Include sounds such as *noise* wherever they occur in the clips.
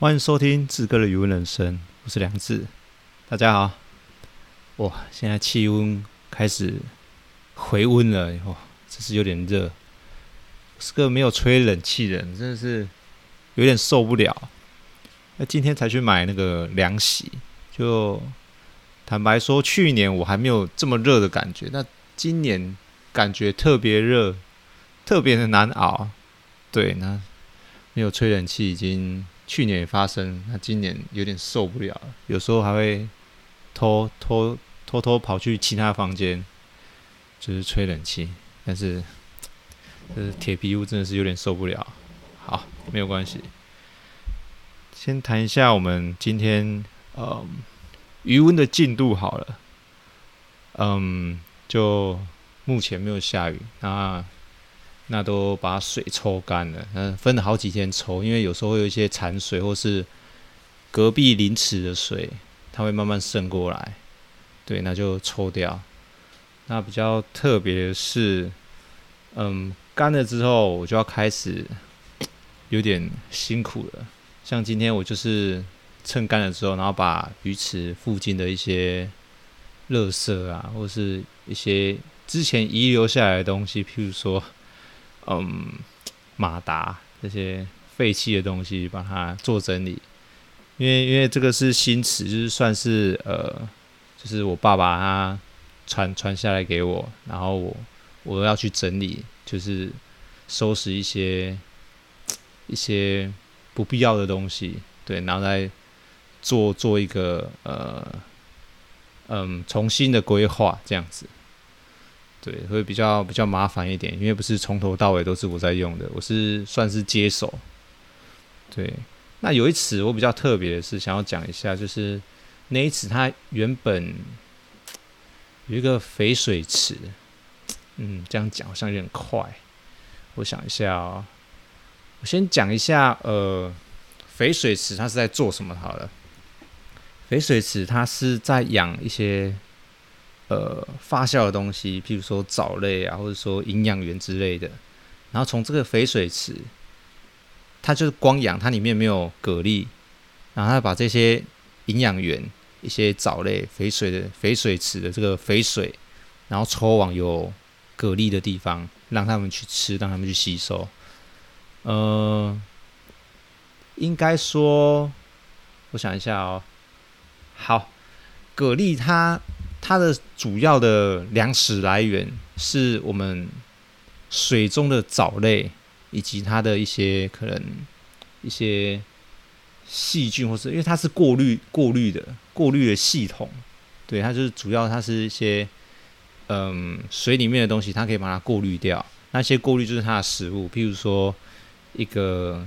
欢迎收听志哥的语文人生，我是梁志，大家好。哇，现在气温开始回温了，以后真是有点热。是个没有吹冷气的人，真的是有点受不了。那今天才去买那个凉席，就坦白说，去年我还没有这么热的感觉，那今年感觉特别热，特别的难熬。对，那没有吹冷气，已经去年也发生，那今年有点受不了，有时候还会偷偷偷偷跑去其他房间，就是吹冷气。但是，这铁皮屋真的是有点受不了。好，没有关系，先谈一下我们今天呃余温的进度好了。嗯，就目前没有下雨，那。那都把水抽干了，嗯，分了好几天抽，因为有时候会有一些残水，或是隔壁邻池的水，它会慢慢渗过来，对，那就抽掉。那比较特别的是，嗯，干了之后我就要开始有点辛苦了。像今天我就是趁干了之后，然后把鱼池附近的一些垃圾啊，或是一些之前遗留下来的东西，譬如说。嗯，马达这些废弃的东西，把它做整理。因为因为这个是新词，就是算是呃，就是我爸爸他传传下来给我，然后我我要去整理，就是收拾一些一些不必要的东西，对，然后再做做一个呃嗯重新的规划这样子。对，会比较比较麻烦一点，因为不是从头到尾都是我在用的，我是算是接手。对，那有一池我比较特别的是想要讲一下，就是那一次它原本有一个肥水池，嗯，这样讲好像有点快。我想一下哦，我先讲一下，呃，肥水池它是在做什么好了。肥水池它是在养一些。呃，发酵的东西，譬如说藻类啊，或者说营养源之类的。然后从这个肥水池，它就是光养，它里面没有蛤蜊，然后它把这些营养源、一些藻类、肥水的肥水池的这个肥水，然后抽往有蛤蜊的地方，让他们去吃，让他们去吸收。呃，应该说，我想一下哦，好，蛤蜊它。它的主要的粮食来源是我们水中的藻类，以及它的一些可能一些细菌，或是因为它是过滤过滤的过滤的系统，对，它就是主要它是一些嗯水里面的东西，它可以把它过滤掉。那些过滤就是它的食物，譬如说一个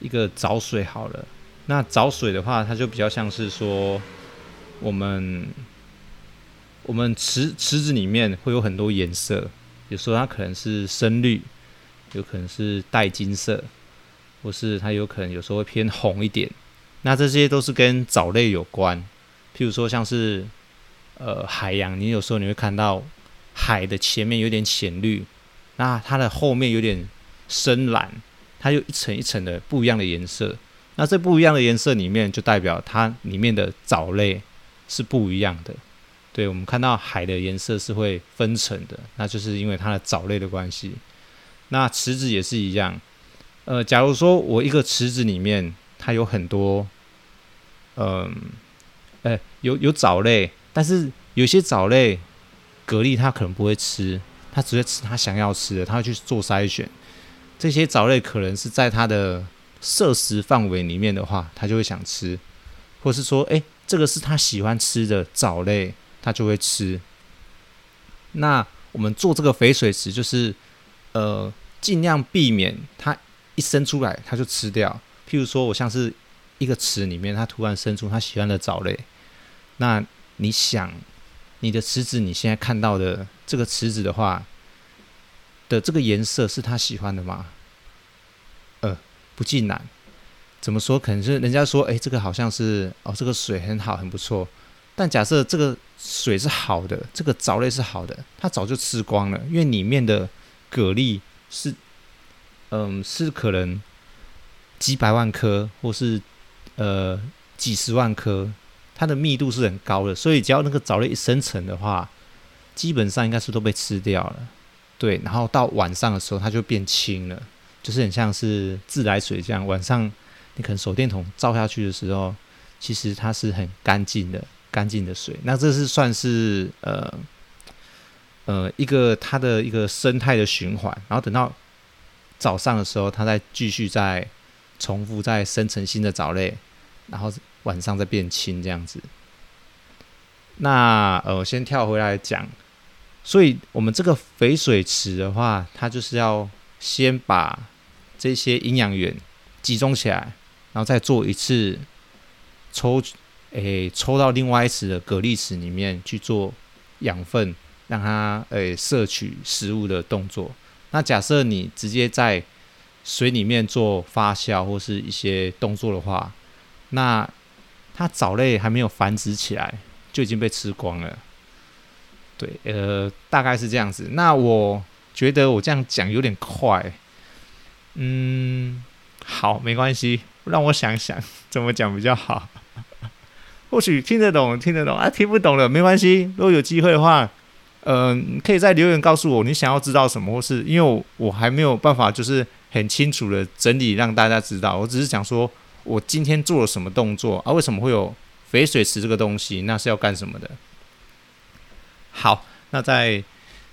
一个藻水好了，那藻水的话，它就比较像是说我们。我们池池子里面会有很多颜色，有时候它可能是深绿，有可能是带金色，或是它有可能有时候会偏红一点。那这些都是跟藻类有关。譬如说像是呃海洋，你有时候你会看到海的前面有点浅绿，那它的后面有点深蓝，它有一层一层的不一样的颜色。那这不一样的颜色里面就代表它里面的藻类是不一样的。对，我们看到海的颜色是会分层的，那就是因为它的藻类的关系。那池子也是一样，呃，假如说我一个池子里面它有很多，嗯、呃，哎，有有藻类，但是有些藻类，蛤蜊它可能不会吃，它只会吃它想要吃的，它会去做筛选。这些藻类可能是在它的摄食范围里面的话，它就会想吃，或是说，哎，这个是它喜欢吃的藻类。它就会吃。那我们做这个肥水池，就是呃，尽量避免它一生出来它就吃掉。譬如说，我像是一个池里面，它突然生出它喜欢的藻类，那你想，你的池子你现在看到的这个池子的话的这个颜色是它喜欢的吗？呃，不尽然。怎么说？可能是人家说，哎，这个好像是哦，这个水很好，很不错。但假设这个水是好的，这个藻类是好的，它早就吃光了，因为里面的蛤蜊是，嗯，是可能几百万颗或是呃几十万颗，它的密度是很高的，所以只要那个藻类一生成的话，基本上应该是都被吃掉了。对，然后到晚上的时候，它就变清了，就是很像是自来水这样。晚上你可能手电筒照下去的时候，其实它是很干净的，干净的水。那这是算是呃呃一个它的一个生态的循环。然后等到早上的时候，它再继续再重复再生成新的藻类，然后晚上再变清这样子。那呃，先跳回来讲。所以，我们这个肥水池的话，它就是要先把这些营养源集中起来，然后再做一次抽，诶、抽到另外一池的蛤蜊池里面去做养分，让它诶、摄取食物的动作。那假设你直接在水里面做发酵或是一些动作的话，那它藻类还没有繁殖起来，就已经被吃光了。对，呃，大概是这样子。那我觉得我这样讲有点快，嗯，好，没关系，让我想想怎么讲比较好。或许听得懂，听得懂啊，听不懂了没关系。如果有机会的话，嗯、可以在留言告诉我你想要知道什么，或是因为我我还没有办法就是很清楚的整理让大家知道。我只是讲说我今天做了什么动作啊，为什么会有肥水池这个东西，那是要干什么的？好，那再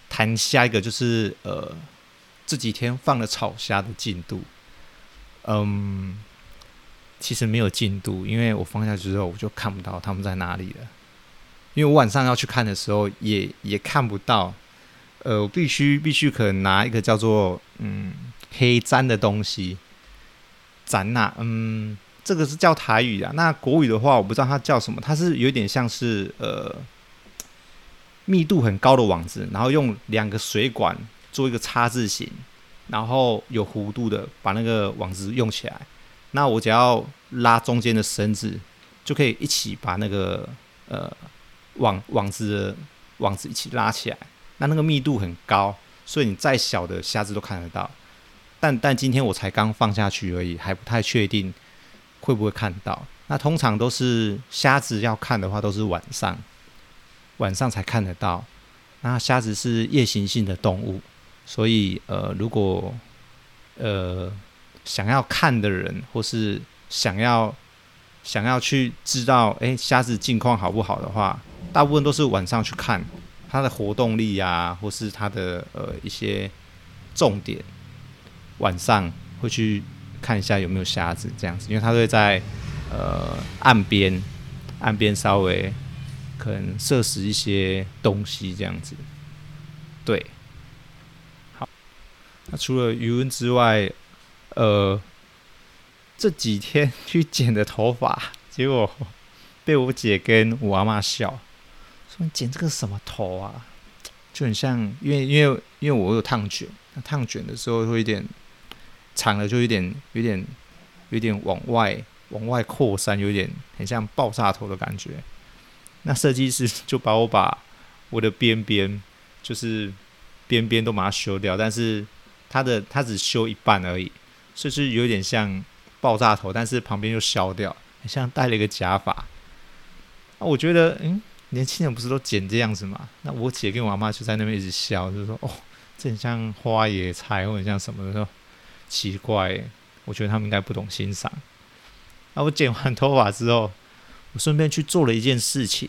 谈下一个，就是呃这几天放了草虾的进度。嗯，其实没有进度，因为我放下去之后，我就看不到他们在哪里了。因为我晚上要去看的时候也，也看不到。呃，我必须必须可能拿一个叫做嗯黑粘的东西粘呐。嗯，这个是叫台语啊。那国语的话，我不知道它叫什么，它是有点像是呃。密度很高的网子，然后用两个水管做一个叉字形，然后有弧度的把那个网子用起来。那我只要拉中间的绳子，就可以一起把那个呃网网子的网子一起拉起来。那那个密度很高，所以你再小的虾子都看得到。但但今天我才刚放下去而已，还不太确定会不会看到。那通常都是虾子要看的话，都是晚上。晚上才看得到。那虾子是夜行性的动物，所以呃，如果呃想要看的人，或是想要想要去知道诶虾子近况好不好的话，大部分都是晚上去看它的活动力啊，或是它的呃一些重点，晚上会去看一下有没有虾子这样子，因为它会在呃岸边岸边稍微。可能摄食一些东西这样子，对，好。那除了鱼温之外，呃，这几天去剪的头发，*laughs* 结果被我姐跟我阿嬷笑，说你剪这个什么头啊？就很像，因为因为因为我有烫卷，那烫卷的时候会有点长了，就有点有点有点往外往外扩散，有点很像爆炸头的感觉。那设计师就把我把我的边边，就是边边都把它修掉，但是他的他只修一半而已，甚至有点像爆炸头，但是旁边又削掉，很像戴了一个假发。啊我觉得，嗯，年轻人不是都剪这样子吗？那我姐跟我阿妈就在那边一直笑，就说：“哦，这很像花野菜，或者像什么的。”说奇怪，我觉得他们应该不懂欣赏。那我剪完头发之后。我顺便去做了一件事情，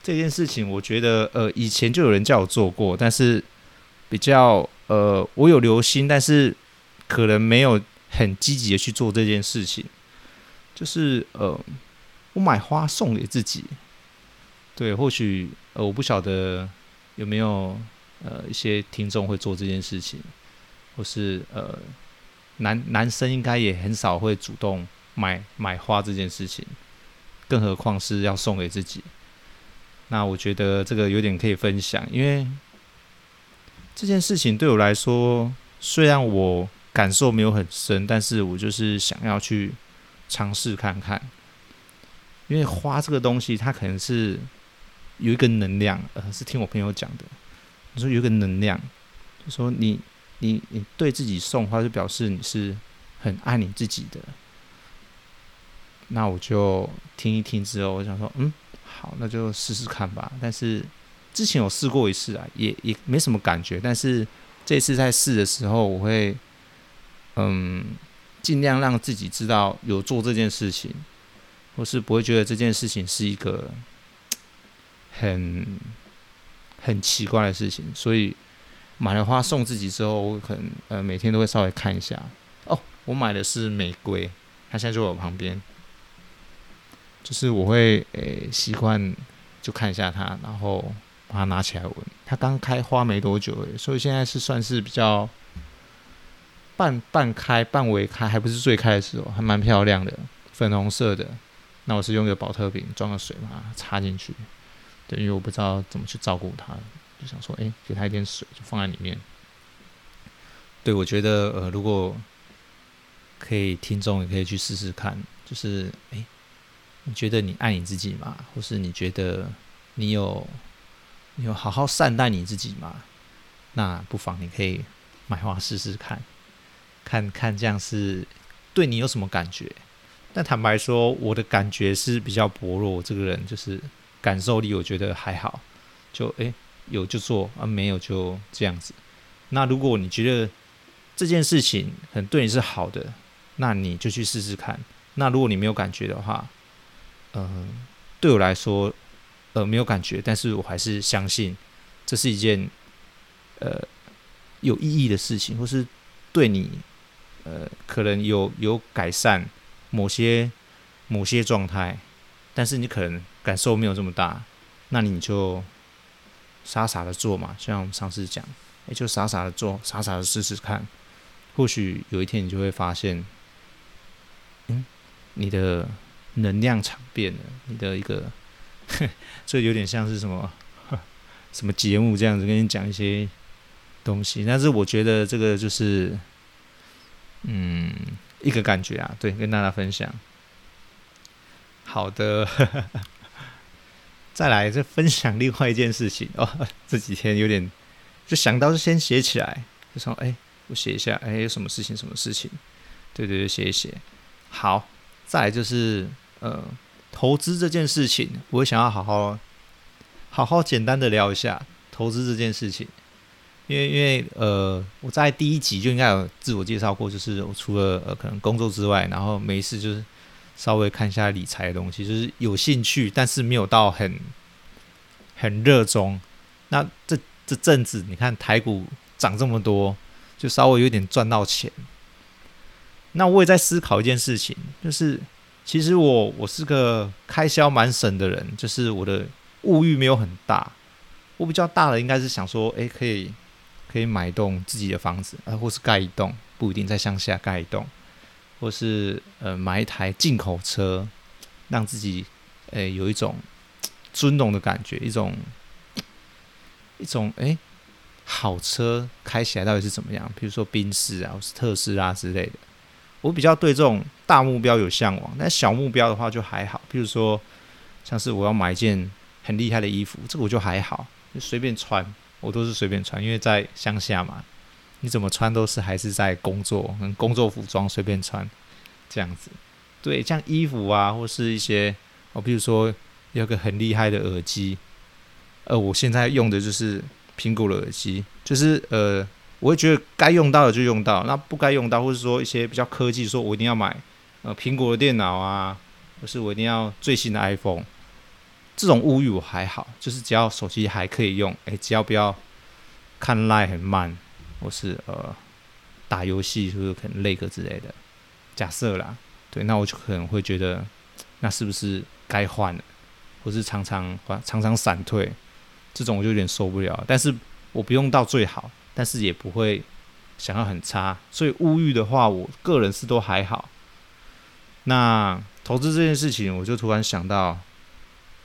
这件事情我觉得，呃，以前就有人叫我做过，但是比较，呃，我有留心，但是可能没有很积极的去做这件事情。就是，呃，我买花送给自己。对，或许，呃，我不晓得有没有，呃，一些听众会做这件事情，或是，呃，男男生应该也很少会主动买买花这件事情。更何况是要送给自己，那我觉得这个有点可以分享，因为这件事情对我来说，虽然我感受没有很深，但是我就是想要去尝试看看，因为花这个东西，它可能是有一个能量，呃，是听我朋友讲的，你说有一个能量，就说你你你对自己送花，就表示你是很爱你自己的。那我就听一听之后，我想说，嗯，好，那就试试看吧。但是之前有试过一次啊，也也没什么感觉。但是这次在试的时候，我会嗯，尽量让自己知道有做这件事情，或是不会觉得这件事情是一个很很奇怪的事情。所以买了花送自己之后，我可能呃每天都会稍微看一下。哦，我买的是玫瑰，它现在就在我旁边。就是我会诶习惯就看一下它，然后把它拿起来闻。它刚开花没多久诶，所以现在是算是比较半半开、半微开，还不是最开的时候，还蛮漂亮的，粉红色的。那我是用一个宝特瓶装个水把它插进去，对，因为我不知道怎么去照顾它，就想说，诶，给它一点水，就放在里面。对，我觉得呃，如果可以，听众也可以去试试看，就是诶。你觉得你爱你自己吗？或是你觉得你有你有好好善待你自己吗？那不妨你可以买花试试看，看看这样是对你有什么感觉？但坦白说，我的感觉是比较薄弱。这个人就是感受力，我觉得还好，就诶、有就做啊，没有就这样子。那如果你觉得这件事情很对你是好的，那你就去试试看。那如果你没有感觉的话，嗯、对我来说，呃，没有感觉，但是我还是相信这是一件呃有意义的事情，或是对你呃可能有有改善某些某些状态，但是你可能感受没有这么大，那你就傻傻的做嘛，像我们上次讲，也就傻傻的做，傻傻的试试看，或许有一天你就会发现，嗯，你的。能量场变了，你的一个，*laughs* 这有点像是什么 *laughs* 什么节目这样子，跟你讲一些东西。但是我觉得这个就是，嗯，一个感觉啊，对，跟大家分享。好的，*laughs* 再来再分享另外一件事情哦。*laughs* 这几天有点就想到就先写起来，就说哎，我写一下，哎，有什么事情？什么事情？对对对，写一写。好，再来就是。呃，投资这件事情，我想要好好、好好简单的聊一下投资这件事情，因为因为呃，我在第一集就应该有自我介绍过，就是我除了呃可能工作之外，然后没事就是稍微看一下理财的东西，就是有兴趣，但是没有到很很热衷。那这这阵子，你看台股涨这么多，就稍微有点赚到钱。那我也在思考一件事情，就是。其实我我是个开销蛮省的人，就是我的物欲没有很大。我比较大的应该是想说，哎，可以可以买一栋自己的房子，啊，或是盖一栋，不一定在乡下盖一栋，或是呃买一台进口车，让自己诶有一种尊荣的感觉，一种一种诶好车开起来到底是怎么样？比如说宾士啊，或是特斯拉之类的。我比较对这种大目标有向往，但小目标的话就还好。譬如说，像是我要买一件很厉害的衣服，这个我就还好，就随便穿，我都是随便穿，因为在乡下嘛，你怎么穿都是还是在工作，跟工作服装随便穿这样子。对，像衣服啊，或是一些，哦，比如说有个很厉害的耳机，呃，我现在用的就是苹果的耳机，就是呃。我会觉得该用到的就用到，那不该用到，或者说一些比较科技，说我一定要买呃苹果的电脑啊，或是我一定要最新的 iPhone，这种物欲我还好，就是只要手机还可以用，哎，只要不要看 Line 很慢，或是呃打游戏是不是可能累个之类的，假设啦，对，那我就可能会觉得那是不是该换了，或是常常换常常闪退，这种我就有点受不了，但是我不用到最好。但是也不会想要很差，所以物欲的话，我个人是都还好。那投资这件事情，我就突然想到，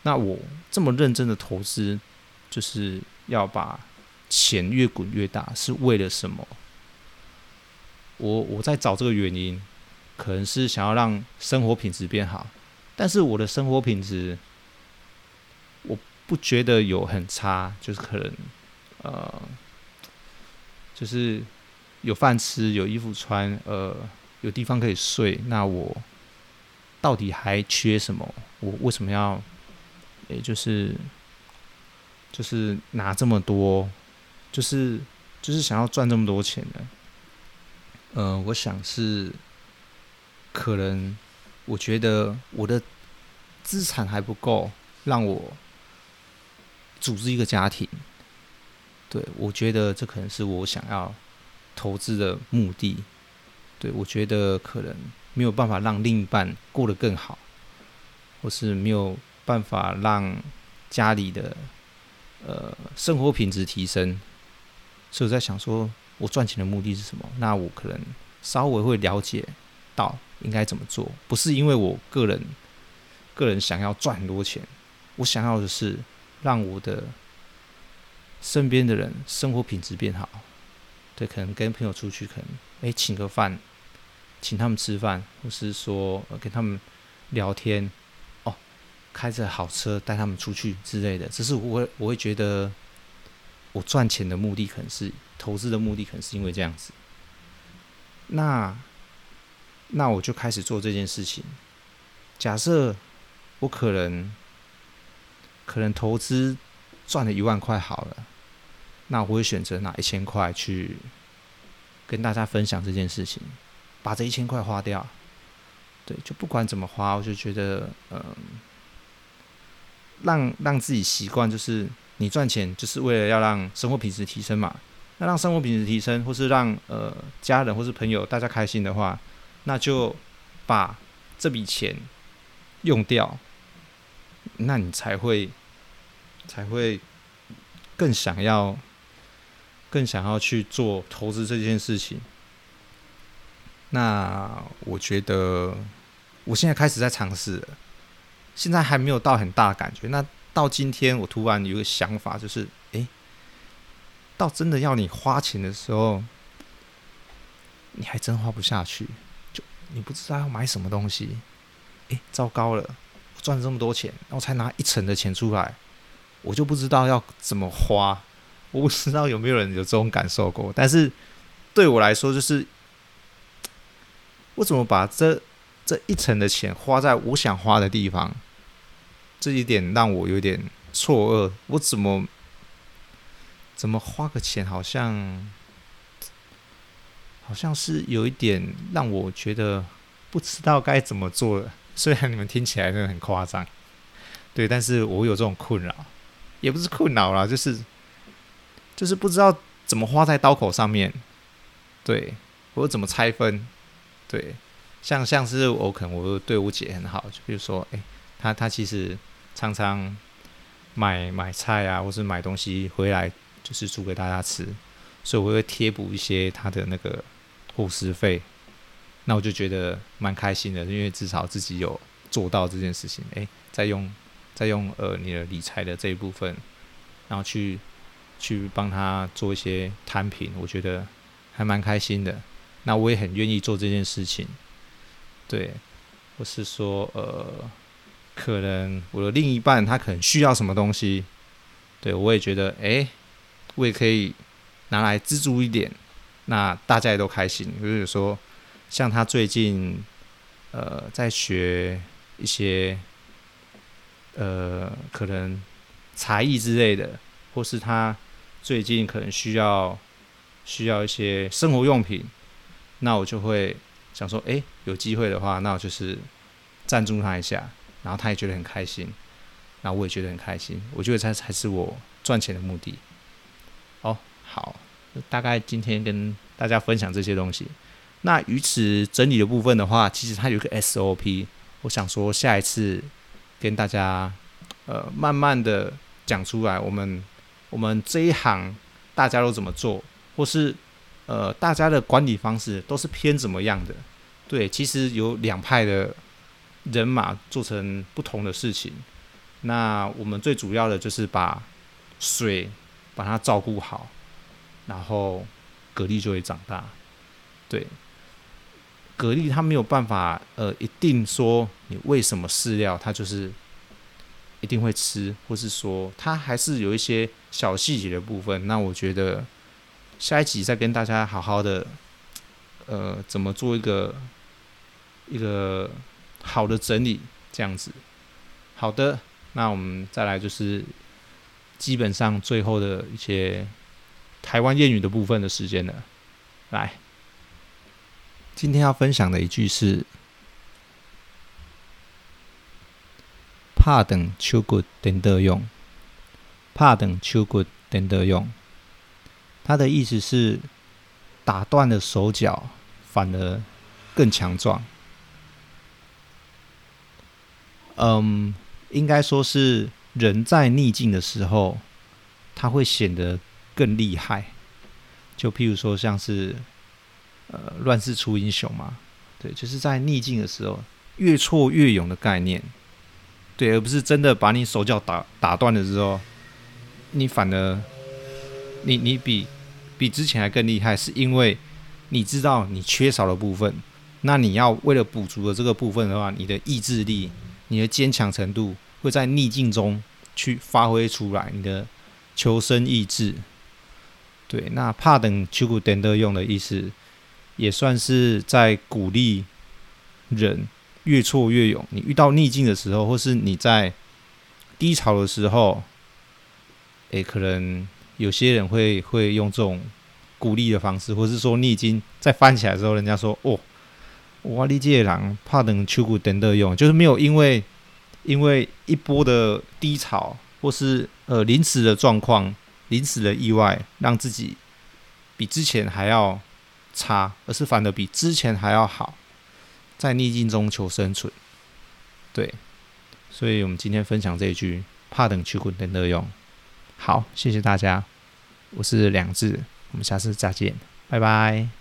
那我这么认真的投资，就是要把钱越滚越大，是为了什么？我我在找这个原因，可能是想要让生活品质变好，但是我的生活品质，我不觉得有很差，就是可能呃。就是有饭吃，有衣服穿，呃，有地方可以睡。那我到底还缺什么？我为什么要，也就是就是拿这么多，就是就是想要赚这么多钱呢？呃，我想是可能，我觉得我的资产还不够，让我组织一个家庭。对，我觉得这可能是我想要投资的目的。对，我觉得可能。没有办法让另一半过得更好，或是没有办法让家里的呃生活品质提升，所以我在想说，我赚钱的目的是什么？那我可能稍微会了解到应该怎么做，不是因为我个人个人想要赚很多钱，我想要的是让我的身边的人生活品质变好。对，可能跟朋友出去，可能诶请个饭。请他们吃饭，或是说跟他们聊天，开着好车带他们出去之类的。只是我会我会觉得，我赚钱的目的可能是投资的目的，可能是因为这样子。那那我就开始做这件事情。假设我可能可能投资赚了一万块好了，那我会选择拿一千块去跟大家分享这件事情。把这一千块花掉，对，就不管怎么花，我就觉得，嗯，让让自己习惯，就是你赚钱就是为了要让生活品质提升嘛。那让生活品质提升，或是让呃家人或是朋友大家开心的话，那就把这笔钱用掉，那你才会才会更想要更想要去做投资这件事情。那我觉得，我现在开始在尝试了，现在还没有到很大感觉。那到今天，我突然有个想法，就是，诶，到真的要你花钱的时候，你还真花不下去，就你不知道要买什么东西。诶，糟糕了，我赚这么多钱，然后才拿一成的钱出来，我就不知道要怎么花。我不知道有没有人有这种感受过，但是对我来说，就是。我怎么把这这一层的钱花在我想花的地方？这一点让我有点错愕。我怎么怎么花个钱，好像好像是有一点让我觉得不知道该怎么做了。虽然你们听起来真的很夸张，对，但是我有这种困扰，也不是困扰啦，就是就是不知道怎么花在刀口上面，对，我怎么拆分。对，像像是我可能我对我姐很好，就比如说，哎，她她其实常常买买菜啊，或是买东西回来，就是煮给大家吃，所以我会贴补一些他的那个伙食费，那我就觉得蛮开心的，因为至少自己有做到这件事情，哎，再用再用呃你的理财的这一部分，然后去去帮他做一些摊平，我觉得还蛮开心的。那我也很愿意做这件事情，对，或是说，呃，可能我的另一半他可能需要什么东西，对，我也觉得，哎，我也可以拿来资助一点，那大家也都开心。就是说，像他最近，呃，在学一些，呃，可能才艺之类的，或是他最近可能需要需要一些生活用品。那我就会想说，哎，有机会的话，那我就是赞助他一下，然后他也觉得很开心，然后我也觉得很开心。我觉得这才是我赚钱的目的。哦，好，大概今天跟大家分享这些东西。那于此整理的部分的话，其实它有一个 SOP，我想说下一次跟大家呃慢慢的讲出来，我们我们这一行大家都怎么做，或是。呃，大家的管理方式都是偏怎么样的？对，其实有两派的人马做成不同的事情。那我们最主要的就是把水把它照顾好，然后蛤蜊就会长大。对，蛤蜊它没有办法，呃，一定说你喂什么饲料，它就是一定会吃，或是说它还是有一些小细节的部分。那我觉得。下一集再跟大家好好的，呃，怎么做一个一个好的整理这样子。好的，那我们再来就是基本上最后的一些台湾谚语的部分的时间了。来，今天要分享的一句是“怕等秋骨等得用”，怕等秋骨等得用。它的意思是打断了手脚，反而更强壮。嗯。应该说是人在逆境的时候，他会显得更厉害。就譬如说，像是呃“乱世出英雄”嘛，对，就是在逆境的时候，越挫越勇的概念，对，而不是真的把你手脚打打断了之后，你反而你你比比之前还更厉害，是因为你知道你缺少的部分，那你要为了补足了这个部分的话，你的意志力。你的坚强程度会在逆境中去发挥出来，你的求生意志。对，那拍断手骨等得用的意思，也算是在鼓励人越挫越勇。你遇到逆境的时候，或是你在低潮的时候，诶，可能有些人会会用这种鼓励的方式，或是说你已经在翻起来的时候，人家说哦。我理解人拍断手骨等得用，就是没有因为因为一波的低潮或是呃临时的状况、临时的意外，让自己比之前还要差，而是反而比之前还要好，在逆境中求生存。对，所以我们今天分享这一句拍断手骨等得用。好，谢谢大家，我是两字，我们下次再见，拜拜。